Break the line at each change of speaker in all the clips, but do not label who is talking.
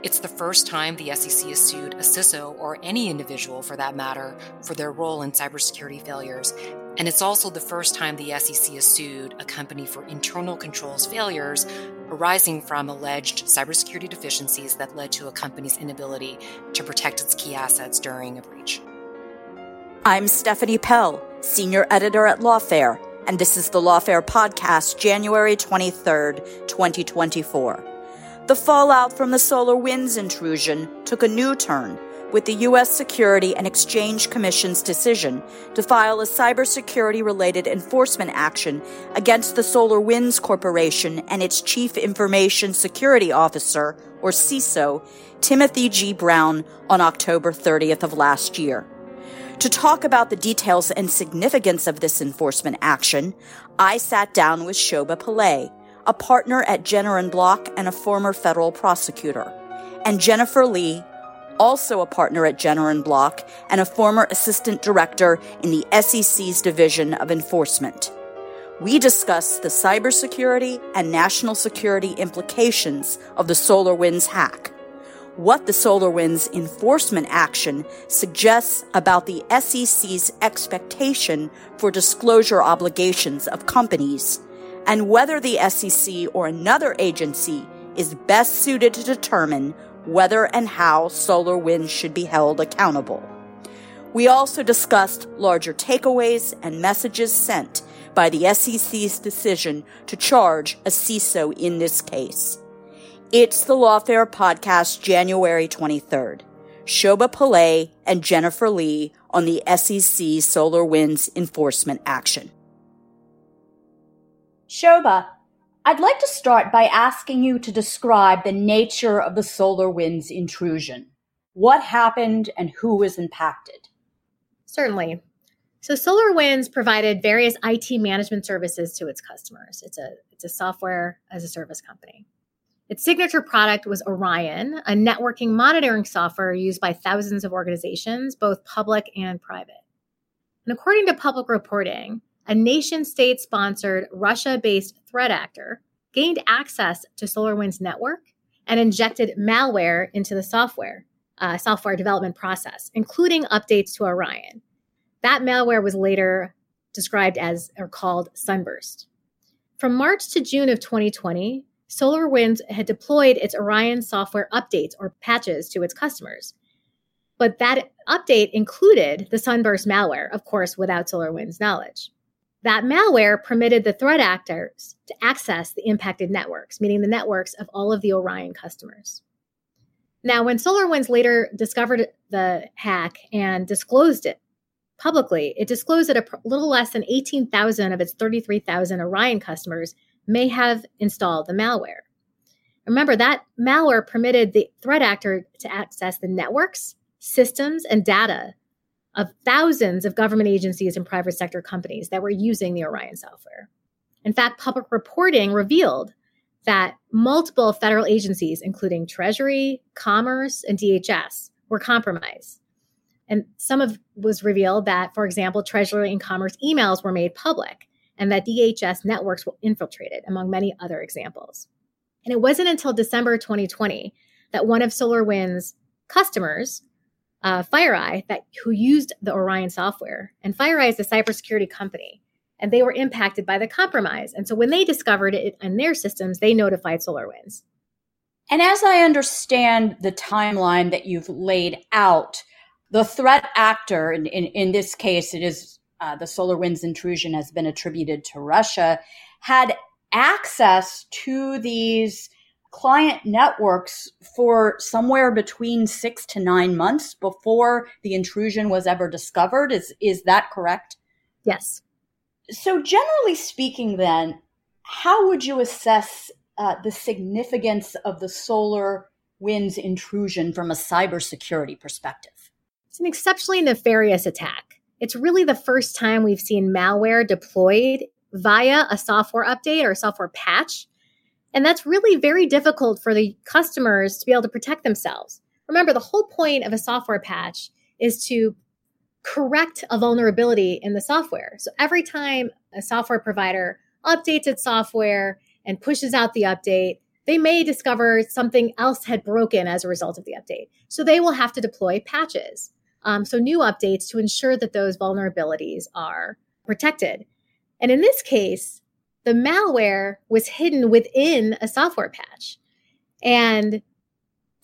It's the first time the SEC has sued a CISO or any individual for that matter for their role in cybersecurity failures. And it's also the first time the SEC has sued a company for internal controls failures arising from alleged cybersecurity deficiencies that led to a company's inability to protect its key assets during a breach.
I'm Stephanie Pell, Senior Editor at Lawfare, and this is the Lawfare Podcast, January 23rd, 2024. The fallout from the SolarWinds intrusion took a new turn with the U.S. Security and Exchange Commission's decision to file a cybersecurity related enforcement action against the SolarWinds Corporation and its Chief Information Security Officer, or CISO, Timothy G. Brown, on October 30th of last year. To talk about the details and significance of this enforcement action, I sat down with Shoba Pillay, a partner at Jenner and Block and a former federal prosecutor, and Jennifer Lee, also a partner at Jenner and Block and a former assistant director in the SEC's Division of Enforcement. We discuss the cybersecurity and national security implications of the SolarWinds hack, what the SolarWinds enforcement action suggests about the SEC's expectation for disclosure obligations of companies, and whether the SEC or another agency is best suited to determine whether and how SolarWinds should be held accountable. We also discussed larger takeaways and messages sent by the SEC's decision to charge a CISO in this case. It's the Lawfare Podcast, January 23rd. Shoba Pillay and Jennifer Lee on the SEC SolarWinds enforcement action. Shoba, I'd like to start by asking you to describe the nature of the SolarWinds intrusion. What happened and who was impacted?
Certainly. So SolarWinds provided various IT management services to its customers. It's a it's a software as a service company. Its signature product was Orion, a networking monitoring software used by thousands of organizations, both public and private. And according to public reporting, a nation state sponsored Russia based threat actor, gained access to SolarWinds network and injected malware into the software, uh, software development process, including updates to Orion. That malware was later described as or called Sunburst. From March to June of 2020, SolarWinds had deployed its Orion software updates or patches to its customers. But that update included the Sunburst malware, of course, without SolarWinds knowledge. That malware permitted the threat actors to access the impacted networks, meaning the networks of all of the Orion customers. Now, when SolarWinds later discovered the hack and disclosed it publicly, it disclosed that a little less than 18,000 of its 33,000 Orion customers may have installed the malware. Remember, that malware permitted the threat actor to access the networks, systems, and data of thousands of government agencies and private sector companies that were using the Orion software. In fact, public reporting revealed that multiple federal agencies, including Treasury, Commerce, and DHS, were compromised. And some of was revealed that, for example, Treasury and Commerce emails were made public and that DHS networks were infiltrated, among many other examples. And it wasn't until December 2020 that one of SolarWinds' customers uh, FireEye that who used the Orion software, and FireEye is a cybersecurity company, and they were impacted by the compromise. And so when they discovered it in their systems, they notified SolarWinds.
And as I understand the timeline that you've laid out, the threat actor, in, in, in this case, it is
uh, the SolarWinds intrusion has been attributed to Russia, had access to these client networks for somewhere between six to nine months before the intrusion was ever discovered. Is is that correct?
Yes.
So, generally speaking, then, how would you assess uh, the significance of the solar winds intrusion from a cybersecurity perspective?
It's an exceptionally nefarious attack. It's really the first time we've seen malware deployed via a software update or a software patch. And that's really very difficult for the customers to be able to protect themselves. Remember, the whole point of a software patch is to correct a vulnerability in the software. So every time a software provider updates its software and pushes out the update, they may discover something else had broken as a result of the update. So they will have to deploy patches. Um, so new updates to ensure that those vulnerabilities are protected. And in this case, the malware was hidden within a software patch. And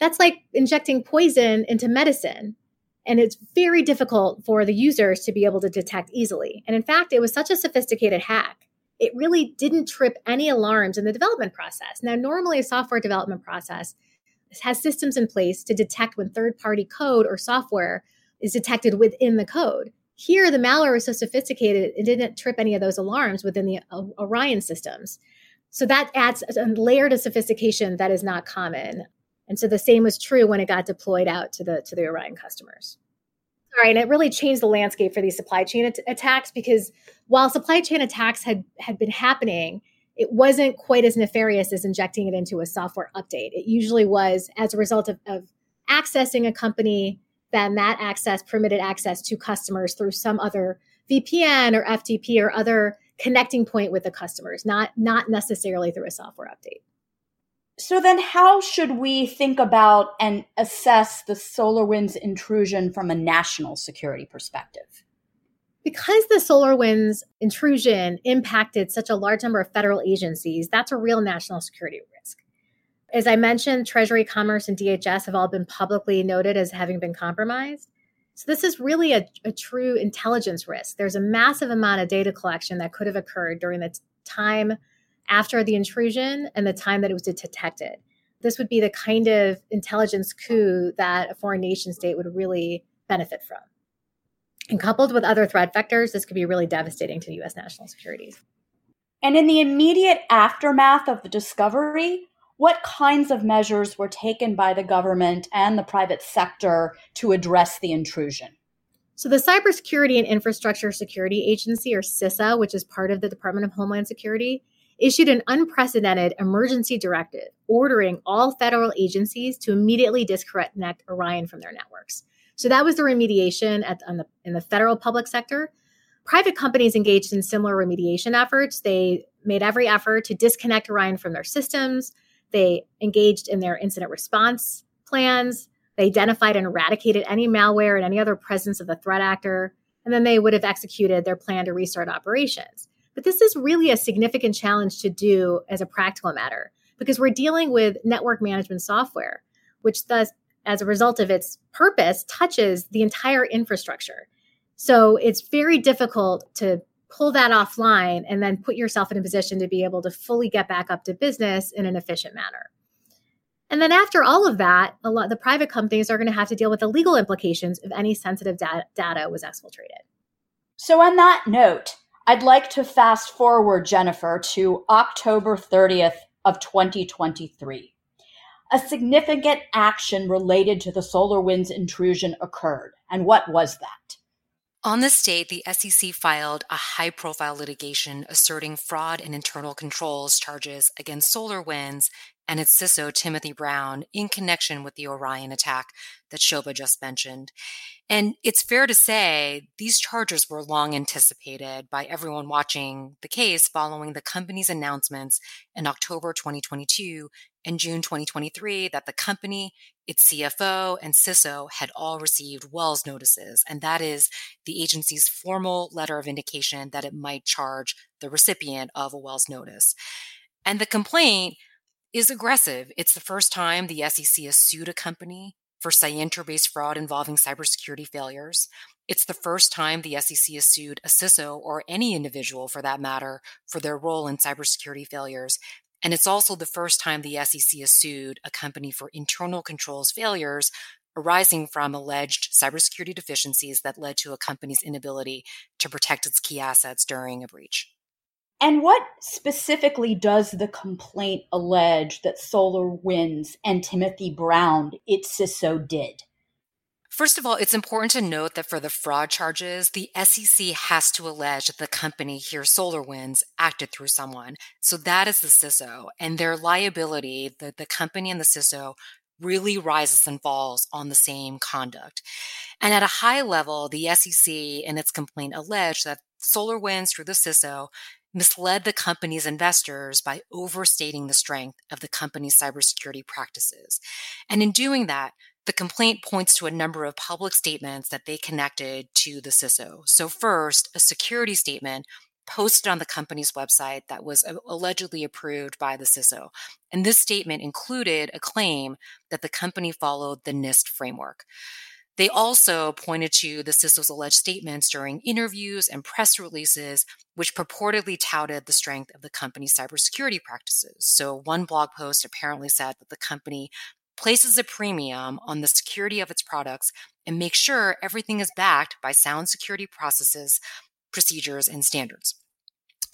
that's like injecting poison into medicine. And it's very difficult for the users to be able to detect easily. And in fact, it was such a sophisticated hack, it really didn't trip any alarms in the development process. Now, normally a software development process has systems in place to detect when third party code or software is detected within the code. Here, the malware was so sophisticated, it didn't trip any of those alarms within the uh, Orion systems. So that adds a layer to sophistication that is not common. And so the same was true when it got deployed out to the to the Orion customers. All right, and it really changed the landscape for these supply chain at- attacks because while supply chain attacks had had been happening, it wasn't quite as nefarious as injecting it into a software update. It usually was as a result of, of accessing a company then that access permitted access to customers through some other VPN or FTP or other connecting point with the customers, not not necessarily through a software update.
So then how should we think about and assess the SolarWinds intrusion from a national security perspective?
Because the SolarWinds intrusion impacted such a large number of federal agencies, that's a real national security risk. As I mentioned, Treasury, Commerce, and DHS have all been publicly noted as having been compromised. So, this is really a, a true intelligence risk. There's a massive amount of data collection that could have occurred during the t- time after the intrusion and the time that it was detected. This would be the kind of intelligence coup that a foreign nation state would really benefit from. And coupled with other threat vectors, this could be really devastating to US national security.
And in the immediate aftermath of the discovery, what kinds of measures were taken by the government and the private sector to address the intrusion?
So, the Cybersecurity and Infrastructure Security Agency, or CISA, which is part of the Department of Homeland Security, issued an unprecedented emergency directive ordering all federal agencies to immediately disconnect Orion from their networks. So that was the remediation at, the, in the federal public sector. Private companies engaged in similar remediation efforts. They made every effort to disconnect Orion from their systems, they engaged in their incident response plans. They identified and eradicated any malware and any other presence of the threat actor. And then they would have executed their plan to restart operations. But this is really a significant challenge to do as a practical matter because we're dealing with network management software, which thus, as a result of its purpose, touches the entire infrastructure. So it's very difficult to pull that offline and then put yourself in a position to be able to fully get back up to business in an efficient manner. And then after all of that, a lot the private companies are going to have to deal with the legal implications if any sensitive data, data was exfiltrated.
So on that note, I'd like to fast forward Jennifer to October 30th of 2023. A significant action related to the SolarWinds intrusion occurred. And what was that?
On this date, the SEC filed a high profile litigation asserting fraud and internal controls charges against SolarWinds and its CISO, Timothy Brown, in connection with the Orion attack that Shoba just mentioned. And it's fair to say these charges were long anticipated by everyone watching the case following the company's announcements in October 2022 and June 2023 that the company, its CFO, and CISO had all received Wells notices. And that is the agency's formal letter of indication that it might charge the recipient of a Wells notice. And the complaint is aggressive. It's the first time the SEC has sued a company for Scienter based fraud involving cybersecurity failures. It's the first time the SEC has sued a CISO or any individual for that matter for their role in cybersecurity failures. And it's also the first time the SEC has sued a company for internal controls failures arising from alleged cybersecurity deficiencies that led to a company's inability to protect its key assets during a breach.
And what specifically does the complaint allege that SolarWinds and Timothy Brown, its CISO, did?
First of all, it's important to note that for the fraud charges, the SEC has to allege that the company here, SolarWinds, acted through someone. So that is the CISO. And their liability, the, the company and the CISO, really rises and falls on the same conduct. And at a high level, the SEC in its complaint alleged that SolarWinds, through the CISO, misled the company's investors by overstating the strength of the company's cybersecurity practices. And in doing that, the complaint points to a number of public statements that they connected to the CISO. So, first, a security statement posted on the company's website that was uh, allegedly approved by the CISO. And this statement included a claim that the company followed the NIST framework. They also pointed to the CISO's alleged statements during interviews and press releases, which purportedly touted the strength of the company's cybersecurity practices. So, one blog post apparently said that the company places a premium on the security of its products and makes sure everything is backed by sound security processes, procedures, and standards.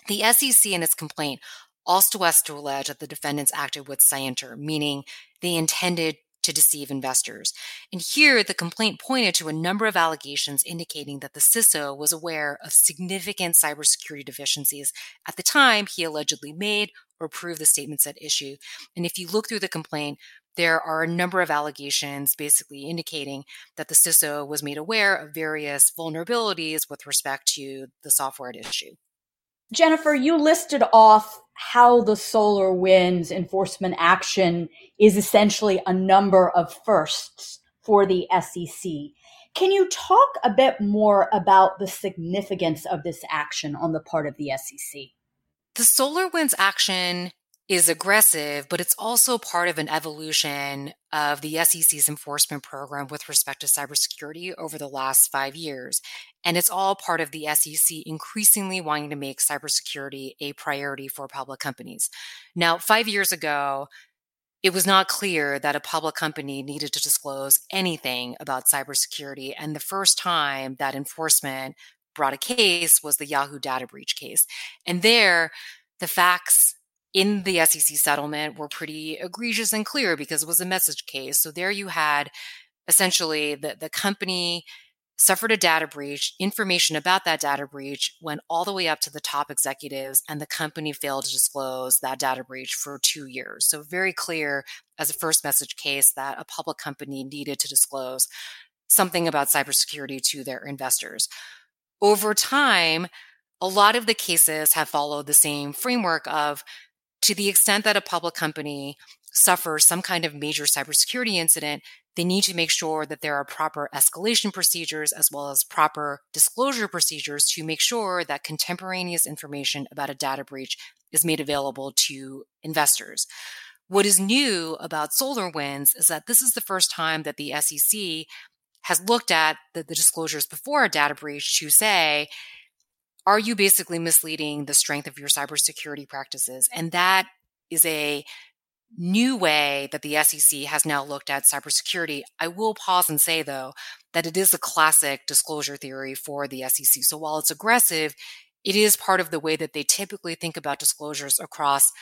The SEC in its complaint also has to allege that the defendants acted with scienter, meaning they intended to deceive investors. And here, the complaint pointed to a number of allegations indicating that the CISO was aware of significant cybersecurity deficiencies at the time he allegedly made or approved the statements at issue. And if you look through the complaint, there are a number of allegations basically indicating that the CISO was made aware of various vulnerabilities with respect to the software at issue.
Jennifer, you listed off how the SolarWinds enforcement action is essentially a number of firsts for the SEC. Can you talk a bit more about the significance of this action on the part of the SEC?
The SolarWinds action is aggressive, but it's also part of an evolution of the SEC's enforcement program with respect to cybersecurity over the last five years. And it's all part of the SEC increasingly wanting to make cybersecurity a priority for public companies. Now, five years ago, it was not clear that a public company needed to disclose anything about cybersecurity. And the first time that enforcement brought a case was the Yahoo data breach case. And there, the facts in the SEC settlement were pretty egregious and clear because it was a message case. So there you had essentially the, the company suffered a data breach. Information about that data breach went all the way up to the top executives, and the company failed to disclose that data breach for two years. So, very clear as a first message case that a public company needed to disclose something about cybersecurity to their investors. Over time, a lot of the cases have followed the same framework of to the extent that a public company suffers some kind of major cybersecurity incident, they need to make sure that there are proper escalation procedures as well as proper disclosure procedures to make sure that contemporaneous information about a data breach is made available to investors. What is new about SolarWinds is that this is the first time that the SEC has looked at the, the disclosures before a data breach to say, are you basically misleading the strength of your cybersecurity practices? And that is a new way that the SEC has now looked at cybersecurity. I will pause and say, though, that it is a classic disclosure theory for the SEC. So while it's aggressive, it is part of the way that they typically think about disclosures across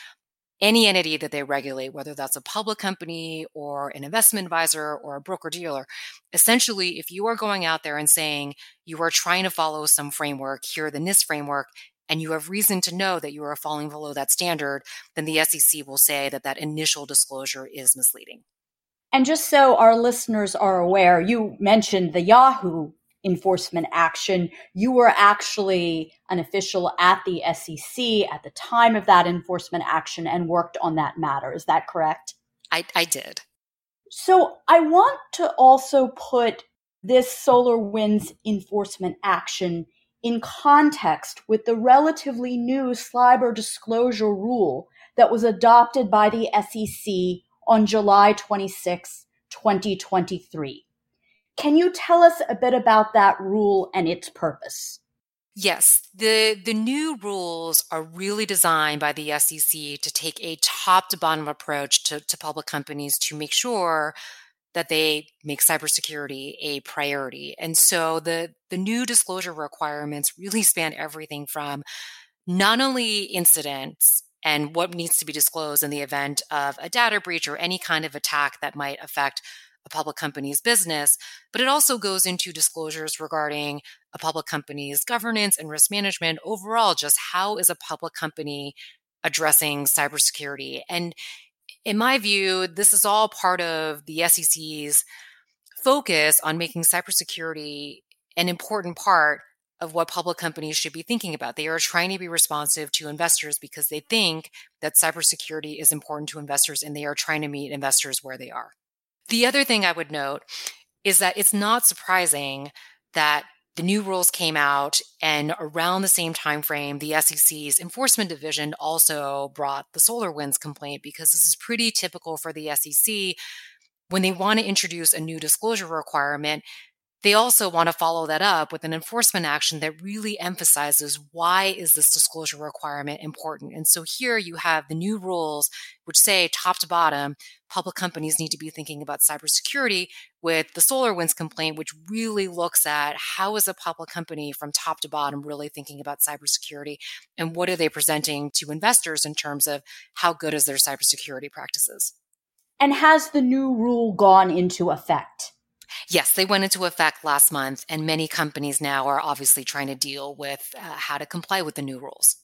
any entity that they regulate, whether that's a public company or an investment advisor or a broker dealer. Essentially, if you are going out there and saying you are trying to follow some framework, here the NIST framework, and you have reason to know that you are falling below that standard, then the SEC will say that that initial disclosure is misleading.
And just so our listeners are aware, you mentioned the Yahoo enforcement action. You were actually an official at the SEC at the time of that enforcement action and worked on that matter. Is that correct?
I, I did.
So I want to also put this SolarWinds enforcement action in context with the relatively new cyber disclosure rule that was adopted by the SEC on July 26, 2023. Can you tell us a bit about that rule and its purpose?
Yes, the the new rules are really designed by the SEC to take a top to bottom approach to, to public companies to make sure that they make cybersecurity a priority. And so the the new disclosure requirements really span everything from not only incidents and what needs to be disclosed in the event of a data breach or any kind of attack that might affect a public company's business, but it also goes into disclosures regarding a public company's governance and risk management overall. Just how is a public company addressing cybersecurity? And in my view, this is all part of the SEC's focus on making cybersecurity an important part of what public companies should be thinking about. They are trying to be responsive to investors because they think that cybersecurity is important to investors and they are trying to meet investors where they are. The other thing I would note is that it's not surprising that the new rules came out and around the same time frame the sec's enforcement division also brought the SolarWinds complaint because this is pretty typical for the sec when they want to introduce a new disclosure requirement they also want to follow that up with an enforcement action that really emphasizes why is this disclosure requirement important. And so here you have the new rules which say top to bottom, public companies need to be thinking about cybersecurity with the SolarWinds complaint, which really looks at how is a public company from top to bottom really thinking about cybersecurity and what are they presenting to investors in terms of how good is their cybersecurity practices.
And has the new rule gone into effect?
Yes, they went into effect last month, and many companies now are obviously trying to deal with uh, how to comply with the new rules.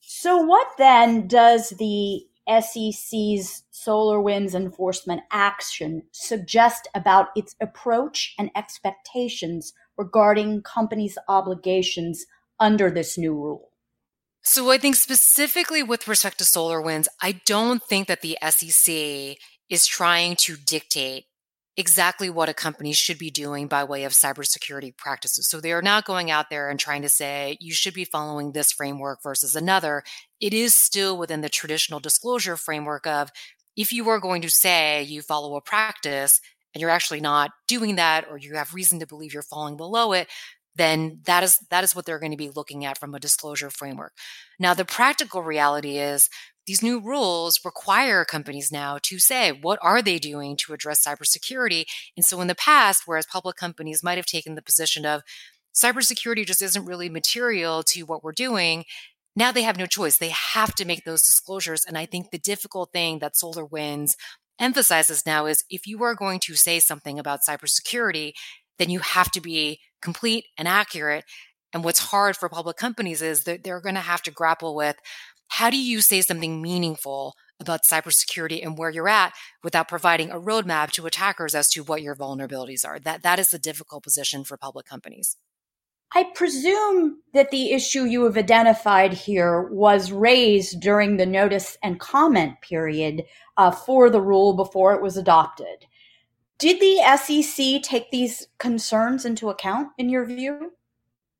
So, what then does the SEC's SolarWinds enforcement action suggest about its approach and expectations regarding companies' obligations under this new rule?
So, I think specifically with respect to SolarWinds, I don't think that the SEC is trying to dictate exactly what a company should be doing by way of cybersecurity practices. So they are not going out there and trying to say you should be following this framework versus another. It is still within the traditional disclosure framework of if you are going to say you follow a practice and you're actually not doing that or you have reason to believe you're falling below it, then that is that is what they're going to be looking at from a disclosure framework. Now the practical reality is these new rules require companies now to say what are they doing to address cybersecurity. And so in the past whereas public companies might have taken the position of cybersecurity just isn't really material to what we're doing now they have no choice. They have to make those disclosures. And i think the difficult thing that SolarWinds emphasizes now is if you are going to say something about cybersecurity then you have to be complete and accurate. And what's hard for public companies is that they're going to have to grapple with how do you say something meaningful about cybersecurity and where you're at without providing a roadmap to attackers as to what your vulnerabilities are? That that is the difficult position for public companies.
I presume that the issue you have identified here was raised during the notice and comment period uh, for the rule before it was adopted. Did the SEC take these concerns into account, in your view?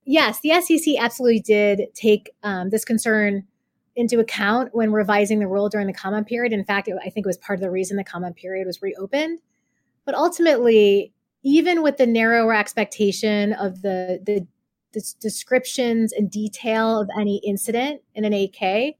Yes, the SEC absolutely did take um, this concern into account when revising the rule during the comment period. In fact, it, I think it was part of the reason the comment period was reopened. But ultimately, even with the narrower expectation of the, the, the descriptions and detail of any incident in an 8K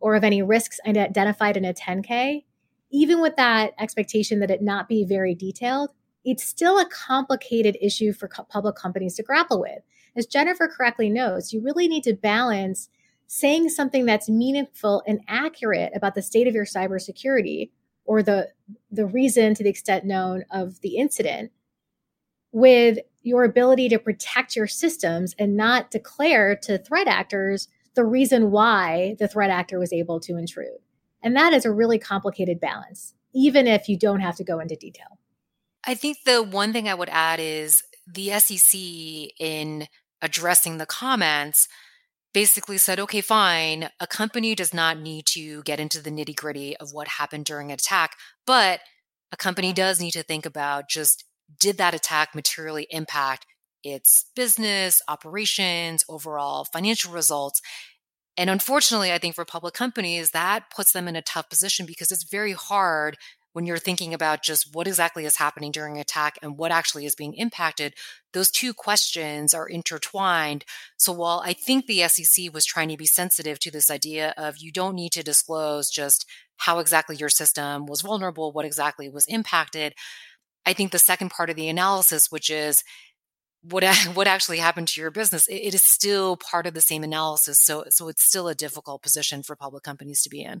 or of any risks identified in a 10K, even with that expectation that it not be very detailed, it's still a complicated issue for co- public companies to grapple with. As Jennifer correctly notes, you really need to balance saying something that's meaningful and accurate about the state of your cybersecurity or the the reason to the extent known of the incident with your ability to protect your systems and not declare to threat actors the reason why the threat actor was able to intrude. And that is a really complicated balance, even if you don't have to go into detail.
I think the one thing I would add is the SEC in addressing the comments basically said, okay, fine, a company does not need to get into the nitty gritty of what happened during an attack, but a company does need to think about just did that attack materially impact its business, operations, overall financial results? And unfortunately, I think for public companies, that puts them in a tough position because it's very hard when you're thinking about just what exactly is happening during attack and what actually is being impacted, those two questions are intertwined. So while I think the SEC was trying to be sensitive to this idea of you don't need to disclose just how exactly your system was vulnerable, what exactly was impacted, I think the second part of the analysis, which is what what actually happened to your business, it, it is still part of the same analysis. So so it's still a difficult position for public companies to be in.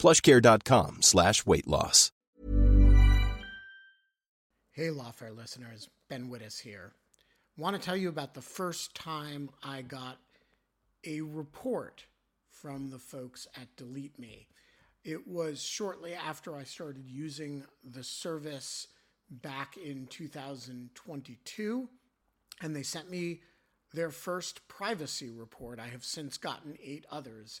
plushcare.com slash weight loss.
Hey, Lawfare listeners, Ben Wittes here. want to tell you about the first time I got a report from the folks at Delete Me. It was shortly after I started using the service back in 2022, and they sent me their first privacy report. I have since gotten eight others,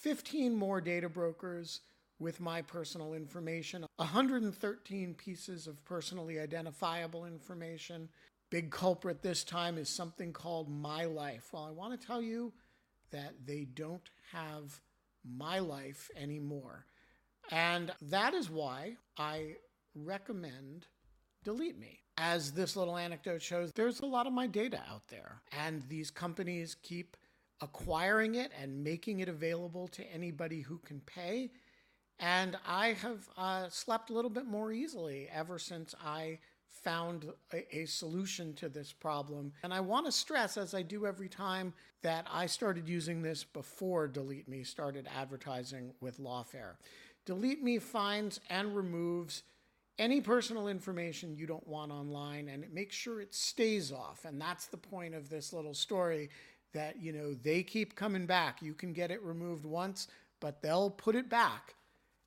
15 more data brokers with my personal information, 113 pieces of personally identifiable information, Big culprit this time is something called My Life. Well, I want to tell you that they don't have My Life anymore. And that is why I recommend Delete Me. As this little anecdote shows, there's a lot of my data out there, and these companies keep acquiring it and making it available to anybody who can pay. And I have uh, slept a little bit more easily ever since I found a, a, solution to this problem. And I want to stress, as I do every time, that I started using this before Delete Me started advertising with Lawfare. Delete Me finds and removes any personal information you don't want online and it makes sure it stays off. And that's the point of this little story that, you know, they keep coming back. You can get it removed once, but they'll put it back.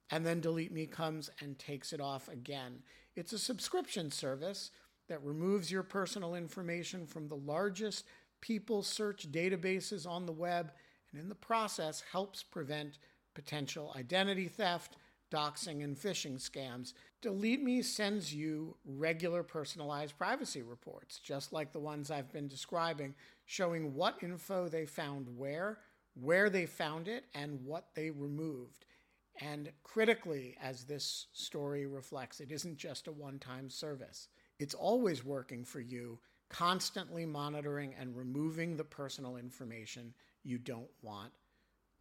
And then Delete Me comes and takes it off again. It's a subscription service that removes your personal information from the largest people search databases on the web and in the process helps prevent potential identity theft, doxing, and phishing scams. Delete Me sends you regular personalized privacy reports, just like the ones I've been describing, showing what info they found where, where they found it, and what they removed. And critically, as this story reflects, it isn't just a one time service. It's always working for you, constantly monitoring and removing the personal information you don't want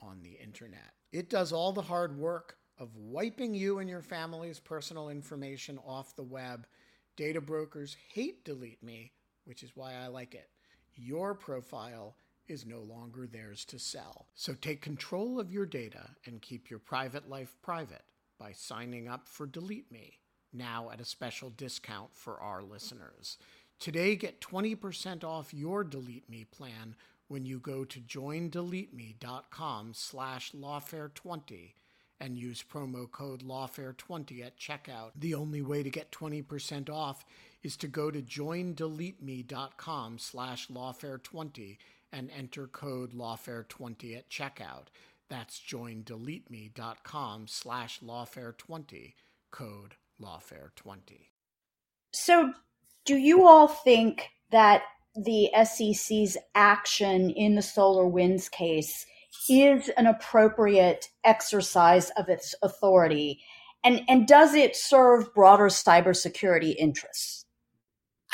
on the internet. It does all the hard work of wiping you and your family's personal information off the web. Data brokers hate Delete Me, which is why I like it. Your profile is no longer theirs to sell. So take control of your data and keep your private life private by signing up for Delete Me now at a special discount for our listeners. Today, get 20% off your Delete Me plan when you go to joindeleteme.com slash lawfare20 and use promo code lawfare20 at checkout. The only way to get 20% off is to go to joindeleteme.com slash lawfare20 and enter code lawfare20 at checkout. That's joindeleteme.com slash lawfare20, code lawfare20.
So do you all think that the SEC's action in the SolarWinds case is an appropriate exercise of its authority? And, and does it serve broader cybersecurity interests?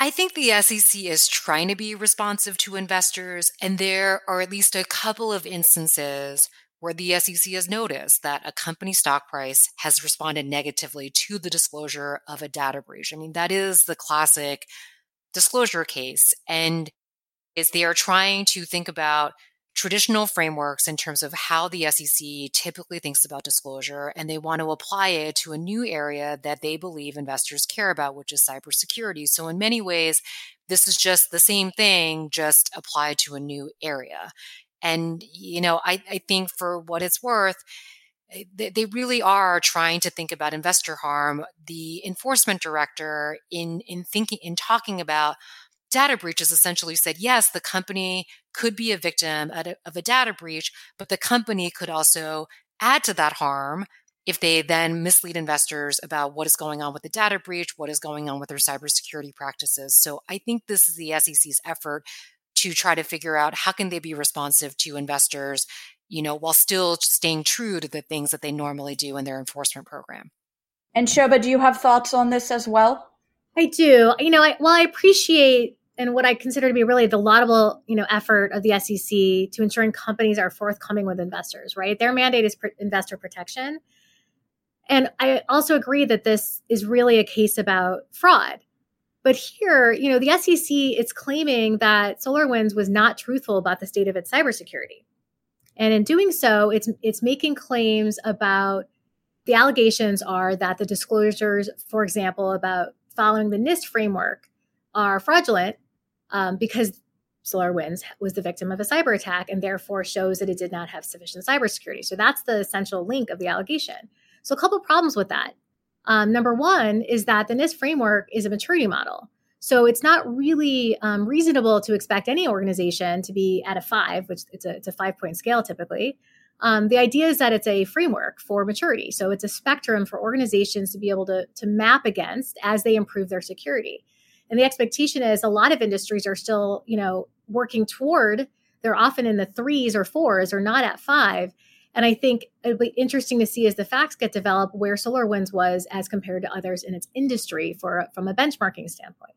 I think the SEC is trying to be responsive to investors, and there are at least a couple of instances where the SEC has noticed that a company stock price has responded negatively to the disclosure of a data breach. I mean, that is the classic disclosure case. And is they are trying to think about traditional frameworks in terms of how the SEC typically thinks about disclosure, and they want to apply it to a new area that they believe investors care about, which is cybersecurity. So, in many ways, this is just the same thing, just applied to a new area. And, you know, I, I think for what it's worth, eh, they, they really are trying to think about investor harm. The enforcement director in, in thinking, in talking about data breaches essentially said, yes, the company could be a victim of a data breach, but the company could also add to that harm if they then mislead investors about what is going on with the data breach, what is going on with their cybersecurity practices. So I think this is the SEC's effort to try to figure out how can they be responsive to investors, you know, while still staying true to the things that they normally do in their enforcement program.
And Shoba, do you have thoughts on this as well?
I do. You know, I, while I appreciate and what I consider to be really the laudable, you know, effort of the SEC to ensuring companies are forthcoming with investors, right? Their mandate is pr- investor protection. And I also agree that this is really a case about fraud. But here, you know, the SEC is claiming that SolarWinds was not truthful about the state of its cybersecurity. And in doing so, it's it's making claims about the allegations are that the disclosures, for example, about following the NIST framework are fraudulent um, because SolarWinds was the victim of a cyber attack and therefore shows that it did not have sufficient cybersecurity. So that's the essential link of the allegation. So a couple problems with that. Um, number one is that the NIST framework is a maturity model. So it's not really um, reasonable to expect any organization to be at a five, which it's a, it's a five point scale typically. Um, the idea is that it's a framework for maturity. So it's a spectrum for organizations to be able to, to map against as they improve their security. And the expectation is a lot of industries are still, you know, working toward, they're often in the threes or fours or not at five. And I think it'll be interesting to see as the facts get developed where SolarWinds was as compared to others in its industry for from a benchmarking standpoint.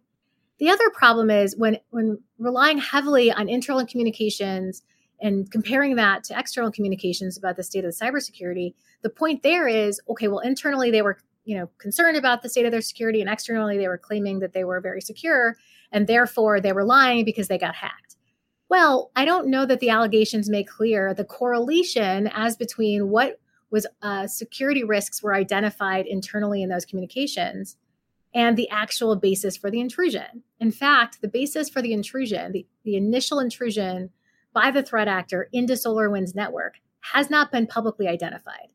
The other problem is when when relying heavily on internal communications and comparing that to external communications about the state of the cybersecurity, the point there is okay, well, internally they were you know concerned about the state of their security and externally they were claiming that they were very secure and therefore they were lying because they got hacked. Well i don't know that the allegations make clear the correlation as between what was uh, security risks were identified internally in those communications and the actual basis for the intrusion. In fact the basis for the intrusion the, the initial intrusion by the threat actor into SolarWinds network has not been publicly identified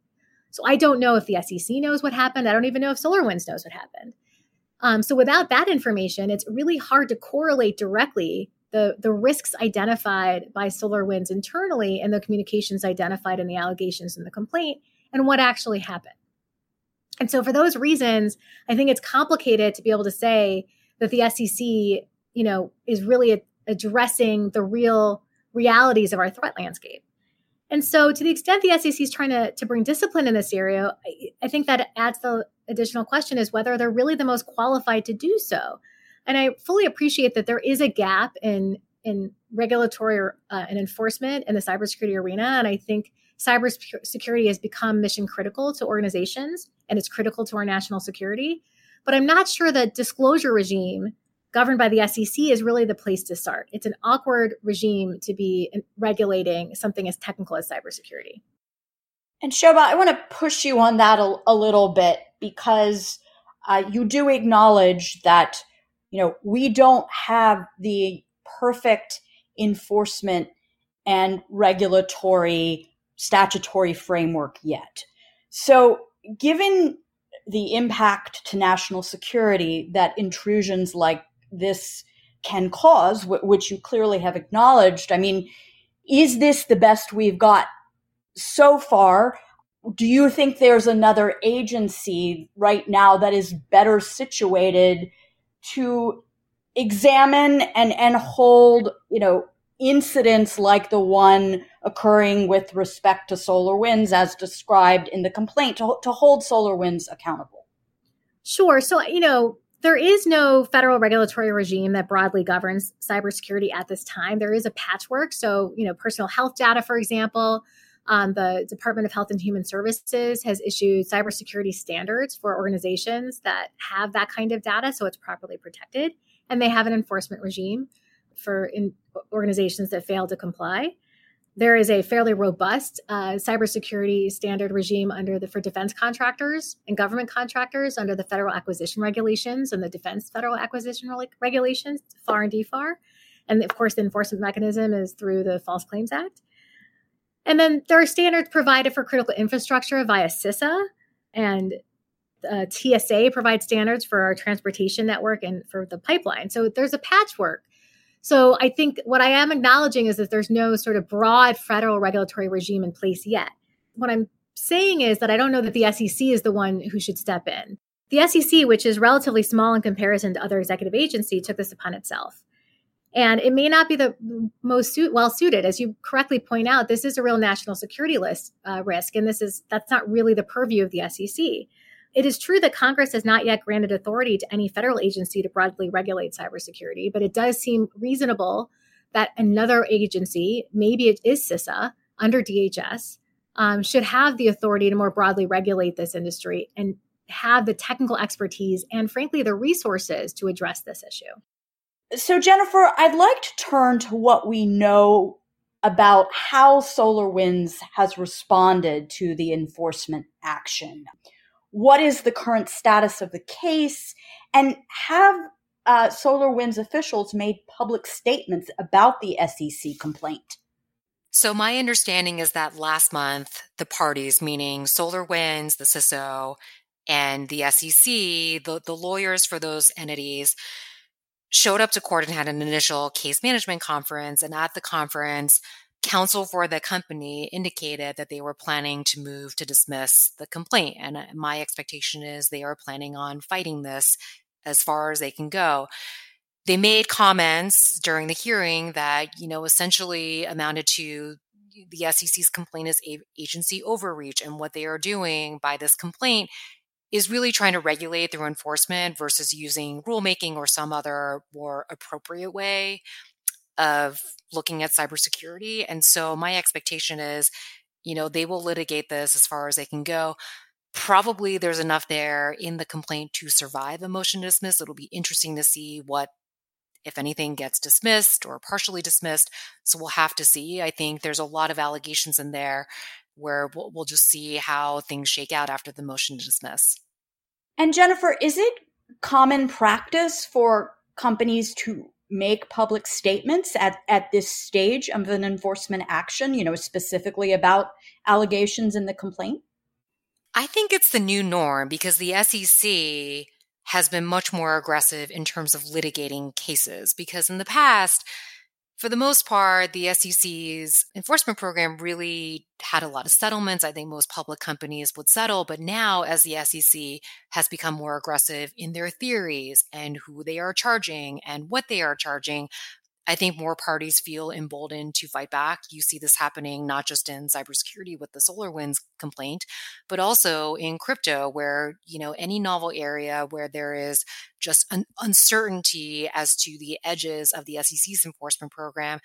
so I don't know if the SEC knows what happened. I don't even know if SolarWinds knows what happened. Um, so without that information, it's really hard to correlate directly the, the risks identified by SolarWinds internally and the communications identified in the allegations in the complaint and what actually happened. And so for those reasons, I think it's complicated to be able to say that the SEC, you know, is really addressing the real realities of our threat landscape. And so, to the extent the SEC is trying to, to bring discipline in this area, I, I think that adds the additional question is whether they're really the most qualified to do so. And I fully appreciate that there is a gap in in regulatory uh, and enforcement in the cybersecurity arena. And I think cybersecurity has become mission critical to organizations and it's critical to our national security. But I'm not sure the disclosure regime governed by the SEC is really the place to start. It's an awkward regime to be regulating something as technical as cybersecurity.
And Shoba, I want to push you on that a, a little bit because uh, you do acknowledge that you know we don't have the perfect enforcement and regulatory statutory framework yet. So, given the impact to national security that intrusions like this can cause, which you clearly have acknowledged, I mean, is this the best we've got so far? Do you think there's another agency right now that is better situated to examine and, and hold, you know, incidents like the one occurring with respect to SolarWinds as described in the complaint to, to hold SolarWinds accountable?
Sure. So, you know, there is no federal regulatory regime that broadly governs cybersecurity at this time. There is a patchwork. So, you know, personal health data, for example, um, the Department of Health and Human Services has issued cybersecurity standards for organizations that have that kind of data, so it's properly protected. And they have an enforcement regime for organizations that fail to comply. There is a fairly robust uh, cybersecurity standard regime under the for defense contractors and government contractors under the federal acquisition regulations and the defense federal acquisition regulations, FAR and DFAR. And of course, the enforcement mechanism is through the False Claims Act. And then there are standards provided for critical infrastructure via CISA, and uh, TSA provides standards for our transportation network and for the pipeline. So there's a patchwork so I think what I am acknowledging is that there's no sort of broad federal regulatory regime in place yet. What I'm saying is that I don't know that the SEC is the one who should step in. The SEC, which is relatively small in comparison to other executive agencies, took this upon itself. And it may not be the most suit, well suited, as you correctly point out. This is a real national security list uh, risk, and this is that's not really the purview of the SEC. It is true that Congress has not yet granted authority to any federal agency to broadly regulate cybersecurity, but it does seem reasonable that another agency, maybe it is CISA under DHS, um, should have the authority to more broadly regulate this industry and have the technical expertise and, frankly, the resources to address this issue.
So, Jennifer, I'd like to turn to what we know about how SolarWinds has responded to the enforcement action what is the current status of the case, and have uh, SolarWinds officials made public statements about the SEC complaint?
So, my understanding is that last month, the parties, meaning SolarWinds, the CISO, and the SEC, the, the lawyers for those entities, showed up to court and had an initial case management conference. And at the conference, counsel for the company indicated that they were planning to move to dismiss the complaint. And uh, my expectation is they are planning on fighting this as far as they can go. They made comments during the hearing that, you know, essentially amounted to the SEC's complaint is agency overreach. And what they are doing by this complaint is really trying to regulate through enforcement versus using rulemaking or some other more appropriate way of looking at cybersecurity. And so my expectation is, you know, they will litigate this as far as they can go. Probably there's enough there in the complaint to survive a motion to dismiss. It'll be interesting to see what, if anything, gets dismissed or partially dismissed. So we'll have to see. I think there's a lot of allegations in there where we'll, we'll just see how things shake out after the motion to dismiss.
And Jennifer, is it common practice for companies to make public statements at, at this stage of an enforcement action, you know, specifically about allegations in the complaint?
I think it's the new norm because the SEC has been much more aggressive in terms of litigating cases. Because in the past, for the most part, the SEC's enforcement program really had a lot of settlements. I think most public companies would settle. But now, as the SEC has become more aggressive in their theories and who they are charging and what they are charging, I think more parties feel emboldened to fight back. You see this happening not just in cybersecurity with the SolarWinds complaint, but also in crypto, where you know any novel area where there is just an uncertainty as to the edges of the SEC's enforcement program.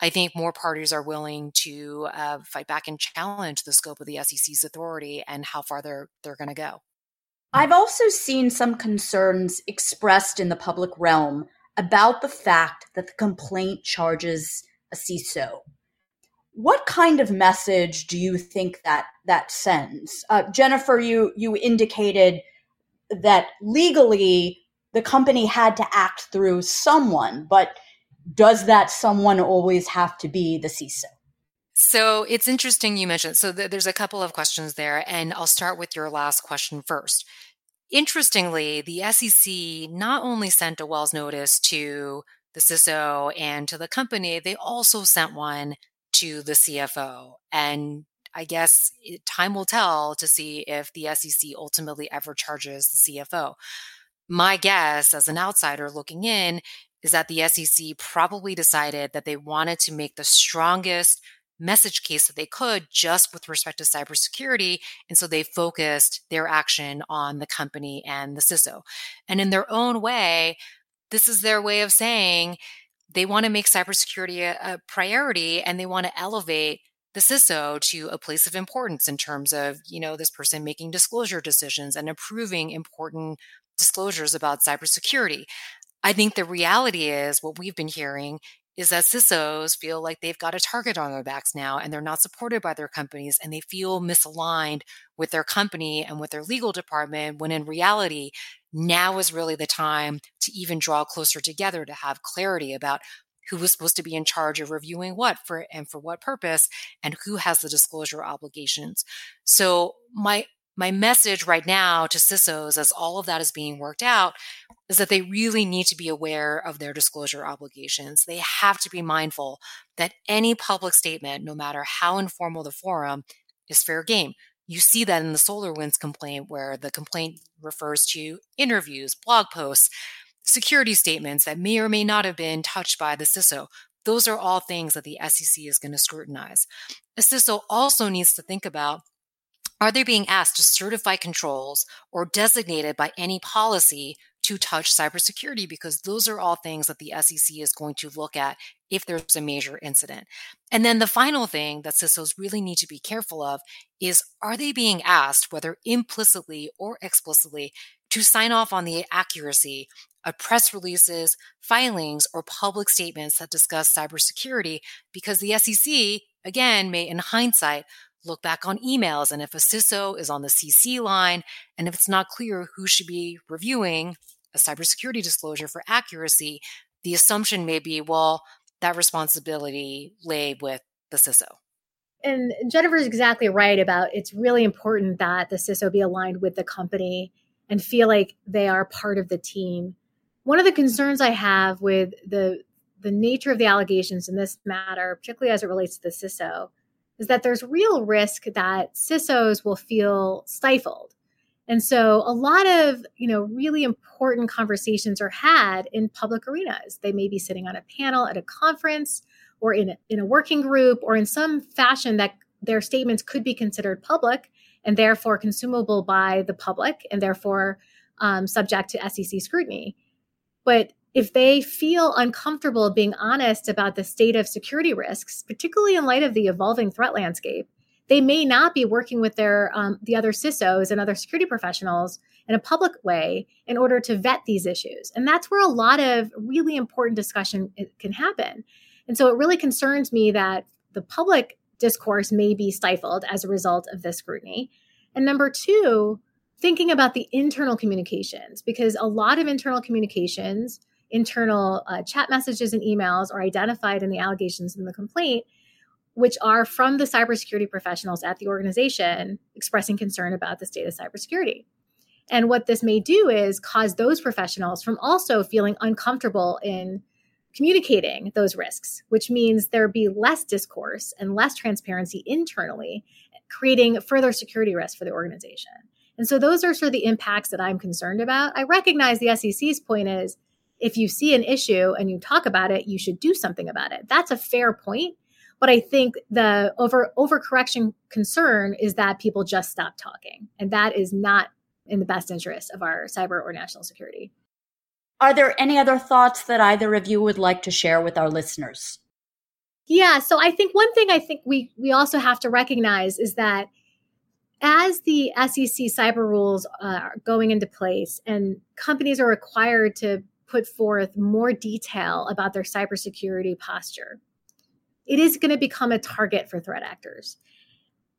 I think more parties are willing to uh, fight back and challenge the scope of the SEC's authority and how far they're they're going to go.
I've also seen some concerns expressed in the public realm about the fact that the complaint charges a CISO. What kind of message do you think that that sends? Uh, Jennifer, you you indicated that legally the company had to act through someone, but does that someone always have to be the CISO?
So it's interesting you mentioned. So th- there's a couple of questions there, and I'll start with your last question first. Interestingly, the SEC not only sent a Wells notice to the CISO and to the company, they also sent one to the CFO. And I guess time will tell to see if the SEC ultimately ever charges the CFO. My guess, as an outsider looking in, is that the SEC probably decided that they wanted to make the strongest message case that they could just with respect to cybersecurity. And so they focused their action on the company and the CISO. And in their own way, this is their way of saying they want to make cybersecurity a, a priority and they want to elevate the CISO to a place of importance in terms of, you know, this person making disclosure decisions and approving important disclosures about cybersecurity. I think the reality is what we've been hearing is that CISOs feel like they've got a target on their backs now and they're not supported by their companies and they feel misaligned with their company and with their legal department when in reality, now is really the time to even draw closer together to have clarity about who was supposed to be in charge of reviewing what for and for what purpose and who has the disclosure obligations. So my my message right now to CISOs as all of that is being worked out is that they really need to be aware of their disclosure obligations. They have to be mindful that any public statement, no matter how informal the forum, is fair game. You see that in the SolarWinds complaint, where the complaint refers to interviews, blog posts, security statements that may or may not have been touched by the CISO. Those are all things that the SEC is going to scrutinize. A CISO also needs to think about are they being asked to certify controls or designated by any policy to touch cybersecurity? Because those are all things that the SEC is going to look at if there's a major incident. And then the final thing that CISOs really need to be careful of is are they being asked, whether implicitly or explicitly, to sign off on the accuracy of press releases, filings, or public statements that discuss cybersecurity? Because the SEC, again, may in hindsight look back on emails and if a CISO is on the CC line and if it's not clear who should be reviewing a cybersecurity disclosure for accuracy, the assumption may be, well, that responsibility lay with the CISO.
And Jennifer is exactly right about it's really important that the CISO be aligned with the company and feel like they are part of the team. One of the concerns I have with the the nature of the allegations in this matter, particularly as it relates to the CISO, is that there's real risk that CISOs will feel stifled. And so a lot of, you know, really important conversations are had in public arenas. They may be sitting on a panel at a conference or in a, in a working group or in some fashion that their statements could be considered public and therefore consumable by the public and therefore um, subject to SEC scrutiny. But if they feel uncomfortable being honest about the state of security risks, particularly in light of the evolving threat landscape, they may not be working with their um, the other CISOs and other security professionals in a public way in order to vet these issues. And that's where a lot of really important discussion can happen. And so it really concerns me that the public discourse may be stifled as a result of this scrutiny. And number two, thinking about the internal communications, because a lot of internal communications internal uh, chat messages and emails are identified in the allegations in the complaint, which are from the cybersecurity professionals at the organization expressing concern about the state of cybersecurity. And what this may do is cause those professionals from also feeling uncomfortable in communicating those risks, which means there be less discourse and less transparency internally, creating further security risks for the organization. And so those are sort of the impacts that I'm concerned about. I recognize the SEC's point is if you see an issue and you talk about it, you should do something about it. That's a fair point. But I think the over overcorrection concern is that people just stop talking. And that is not in the best interest of our cyber or national security.
Are there any other thoughts that either of you would like to share with our listeners?
Yeah, so I think one thing I think we we also have to recognize is that as the SEC cyber rules uh, are going into place and companies are required to put forth more detail about their cybersecurity posture, it is going to become a target for threat actors.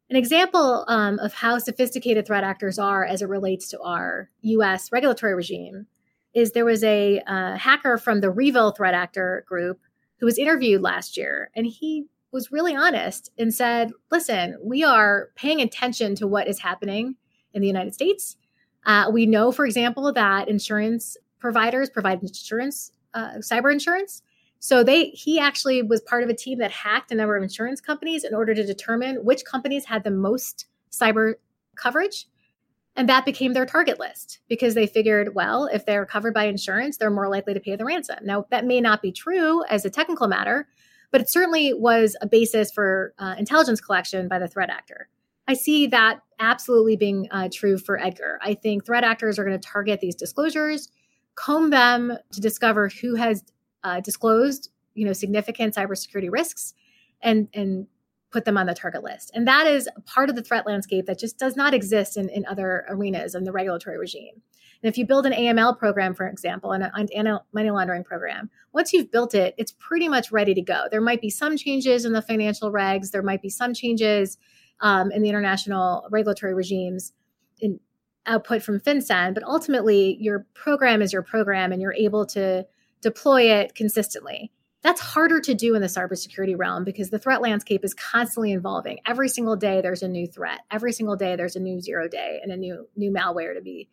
An example um, of how sophisticated threat actors are as it relates to our US regulatory regime is there was a uh, hacker from the REvil threat actor group who was interviewed last year, and he was really honest and said, Listen, we are paying attention to what is happening in the United States. Uh, we know, for example, that insurance providers provide insurance, uh, cyber insurance. So they he actually was part of a team that hacked a number of insurance companies in order to determine which companies had the most cyber coverage. And that became their target list because they figured, well, if they're covered by insurance, they're more likely to pay the ransom. Now, that may not be true as a technical matter, but it certainly was a basis for uh, intelligence collection by the threat actor. I see that absolutely being uh, true for Edgar. I think threat actors are going to target these disclosures, comb them to discover who has uh, disclosed, you know, significant cybersecurity risks, and and put them on the target list. And that is part of the threat landscape that just does not exist in, in other arenas in the regulatory regime. And if you build an AML program, for example, and a money laundering program, once you've built it, it's pretty much ready to go. There might be some changes in the financial regs, there might be some changes um, in the international regulatory regimes in output from FinCEN, but ultimately your program is your program and you're able to deploy it consistently. That's harder to do in the cybersecurity realm because the threat landscape is constantly evolving. Every single day there's a new threat. Every single day there's a new zero day and a new new malware to be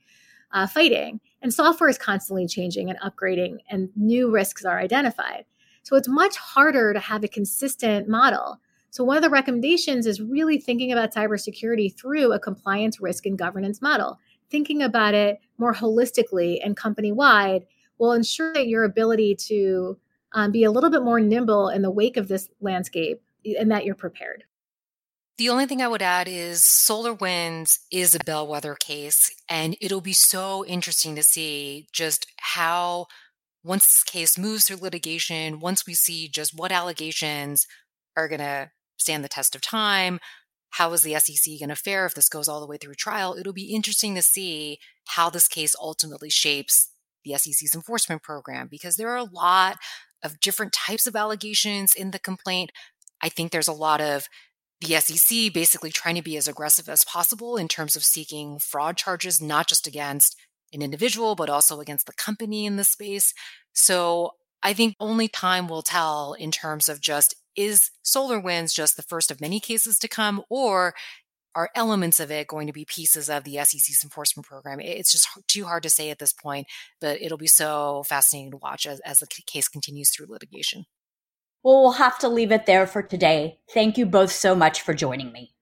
uh, fighting. And software is constantly changing and upgrading, and new risks are identified. So it's much harder to have a consistent model. So one of the recommendations is really thinking about cybersecurity through a compliance risk and governance model. Thinking about it more holistically and company wide will ensure that your ability to um, be a little bit more nimble in the wake of this landscape and that you're prepared.
The only thing I would add is SolarWinds is a bellwether case, and it'll be so interesting to see just how, once this case moves through litigation, once we see just what allegations are going to stand the test of time, how is the SEC going to fare if this goes all the way through trial? It'll be interesting to see how this case ultimately shapes the SEC's enforcement program because there are a lot of different types of allegations in the complaint. I think there's a lot of the SEC basically trying to be as aggressive as possible in terms of seeking fraud charges, not just against an individual, but also against the company in the space. So I think only time will tell in terms of just is SolarWinds just the first of many cases to come, or are elements of it going to be pieces of the SEC's enforcement program? It's just too hard to say at this point, but it'll be so fascinating to watch as, as the case continues through litigation.
Well, we'll have to leave it there for today. Thank you both so much for joining me.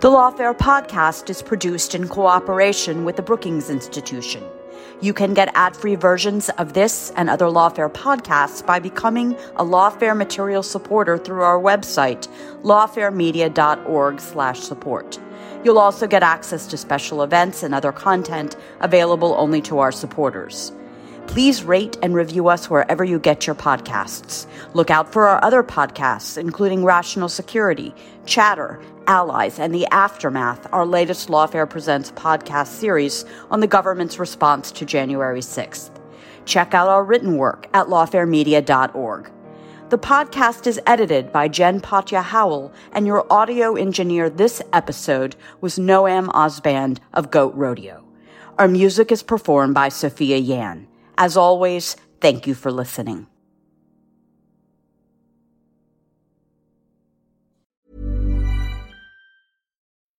The Lawfare podcast is produced in cooperation with the Brookings Institution. You can get ad-free versions of this and other Lawfare podcasts by becoming a Lawfare material supporter through our website, lawfaremedia.org/support. You'll also get access to special events and other content available only to our supporters. Please rate and review us wherever you get your podcasts. Look out for our other podcasts, including Rational Security, Chatter, Allies, and The Aftermath, our latest Lawfare Presents podcast series on the government's response to January 6th. Check out our written work at lawfaremedia.org. The podcast is edited by Jen Patja Howell, and your audio engineer this episode was Noam Osband of Goat Rodeo. Our music is performed by Sophia Yan. As always, thank you for listening.